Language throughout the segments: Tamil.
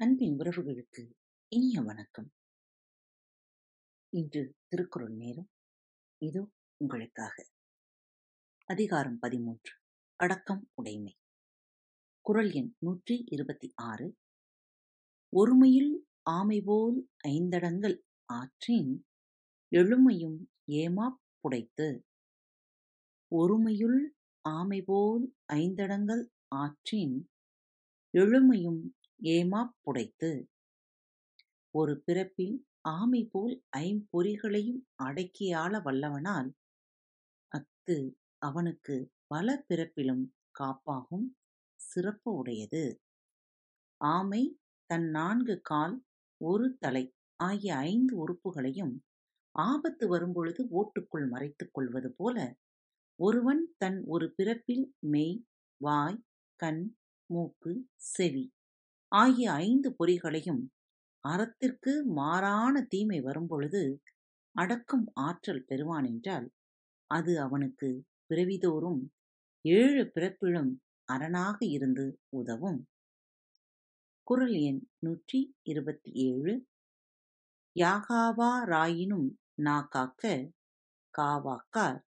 அன்பின் உறவுகளுக்கு இனிய வணக்கம். இன்று திருக்குறள் நேரம் இதோ உங்களுக்காக. அதிகாரம் பதிமூன்று அடக்கம் உடைமை. குறள் எண் நூற்றி இருபத்தி ஆறு ஒருமையுள் ஆமைபோல் ஐந்தடங்கள் ஆற்றின் எழுமையும் ஏமாப் புடைத்து. ஒருமையுள் ஆமைபோல் ஐந்தடங்கள் ஆற்றின் எழுமையும் ஏமாப் புடைத்து. ஒரு பிறப்பில் ஆமைபோல் ஐம்பொறிகளையும் அடக்கியாள வல்லவனானால் அஃது அவனுக்குப் பல பிறப்பிலும் காப்பாகும் சிறப்பு உடையது. ஆமை தன் நான்கு கால், ஒரு தலை ஆகிய ஐந்து உறுப்புகளையும் ஆபத்து வரும்பொழுது ஓட்டுக்குள் மறைத்துக் கொள்வது போல, ஒருவன் தன் ஒரு பிறப்பில் மெய், வாய், கண், மூக்கு, செவி ஆகிய ஐந்து பொறிகளையும் அறத்திற்கு மாறான தீமை வரும்பொழுது அடக்கும் ஆற்றல் பெறுவானென்றால், அது அவனுக்கு பிறவிதோறும் ஏழு பிறப்பிலும் அரணாக இருந்து உதவும். குறள் எண் நூற்றி இருபத்தி ஏழு யாகாவா ராயினும் நாகாக்க, காவாக்கார்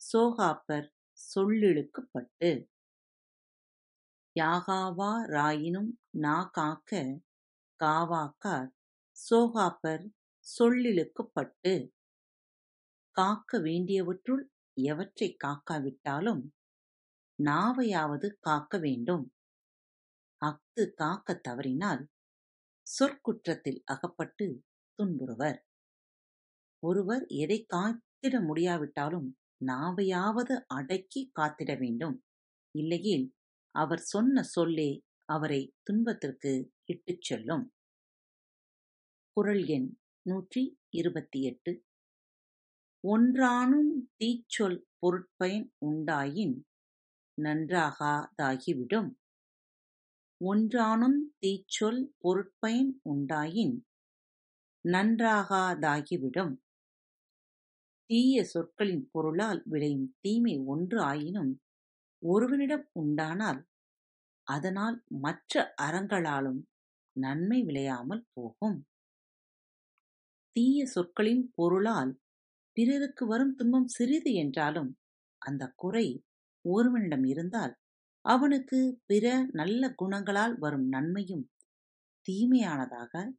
சோகாப்பர் சொல்லிழுக்குப்பட்டு யாகாவா ராயினும் நாகாக்க, காவாக்கார் சோகாப்பர் சொல்லிலுக்குப்பட்டு காக்க வேண்டியவற்றுள் எவற்றைக் காக்காவிட்டாலும் நாவையாவது காக்க வேண்டும். அஃது காக்கத் தவறினால் சொற்குற்றத்தில் அகப்பட்டுத் துன்புறுவர். ஒருவர் எதைக் காத்திட முடியாவிட்டாலும் நாவையாவது அடக்கிக் காத்திட வேண்டும். இல்லையேல் அவர் சொன்ன சொல்லே அவரை துன்பத்திற்கு இட்டுச் செல்லும். குறள் எண் நூற்றி இருபத்தி எட்டு ஒன்றானும் தீச்சொல் பொருட்பயன் உண்டாயின் நன்றாகாதாகிவிடும். ஒன்றானும் தீச்சொல் பொருட்பயன் உண்டாயின் நன்றாகாதாகிவிடும். தீய சொற்களின் பொருளால் விளையும் தீமை ஒன்று ஆயினும் ஒருவனிடம் உண்டானால் அதனால் மற்ற அறங்களாலும் நன்மை விளையாமல் போகும். தீய சொற்களின் பொருளால் பிறருக்கு வரும் துன்பம் சிறிது என்றாலும் அந்தக் குறை ஒருவனிடம் இருந்தால் அவனுக்குப் பிற நல்ல குணங்களால் வரும் நன்மையும் தீமையானதாகப்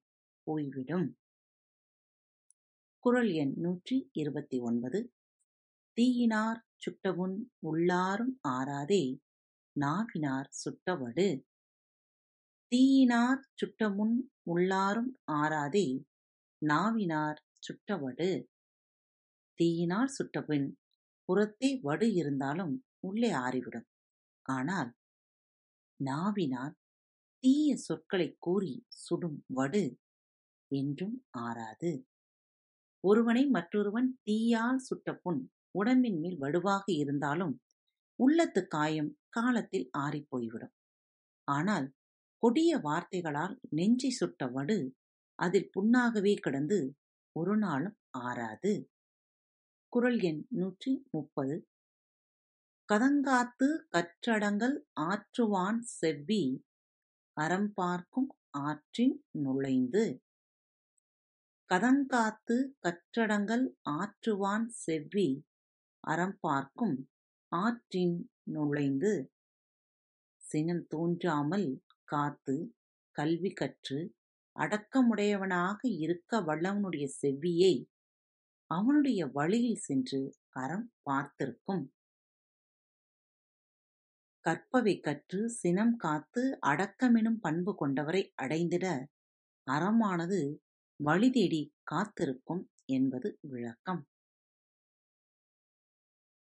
போய்விடும். குறள் எண் நூற்றி இருபத்தி ஒன்பது தீயினாற் சுட்டபுண் உள்ளாரும் ஆறாதே நாவினாற் சுட்ட வடு. தீயினாற் சுட்டபுண் உள்ளாரும் ஆறாதே நாவினாற் சுட்ட வடு. தீயினால் சுட்டபின் புறத்தே வடு இருந்தாலும் உள்ளே ஆறிவிடும். ஆனால் நாவினால் தீய சொற்களைக் கூறிச் சுடும் வடு என்றும் ஆறாது. ஒருவனை மற்றொருவன் தீயால் சுட்ட புண் உடம்பின் மேல் வடுவாக இருந்தாலும் உள்ளத்து காயம் காலத்தில் ஆறிப்போய்விடும் ஆனால் கொடிய வார்த்தைகளால் நெஞ்சை சுட்ட வடு அதில் புண்ணாகவே கிடந்து ஒரு நாளும் ஆறாது. குறள் எண் நூற்றி முப்பது கதங்காத்து கற்றடங்கள் ஆற்றுவான் செவ்வி அறம் பார்க்கும் ஆற்றின் நுழைந்து. கதங்காத்து கற்றடங்கள் ஆற்றுவான் செவ்வி அறம்பார்க்கும் ஆற்றின் நுழைந்து. சினம் தோன்றாமல் காத்து கல்வி கற்று அடக்கமுடையவனாக இருக்க வல்லவனுடைய செவ்வியை அவனுடைய வழியில் சென்று அறம் பார்த்திருக்கும். கற்பவை கற்று சினம் காத்து அடக்கமெனும் பண்பு கொண்டவரை அடைந்திட அறமானது வழி தேடி காத்திருக்கும் என்பது விளக்கம்.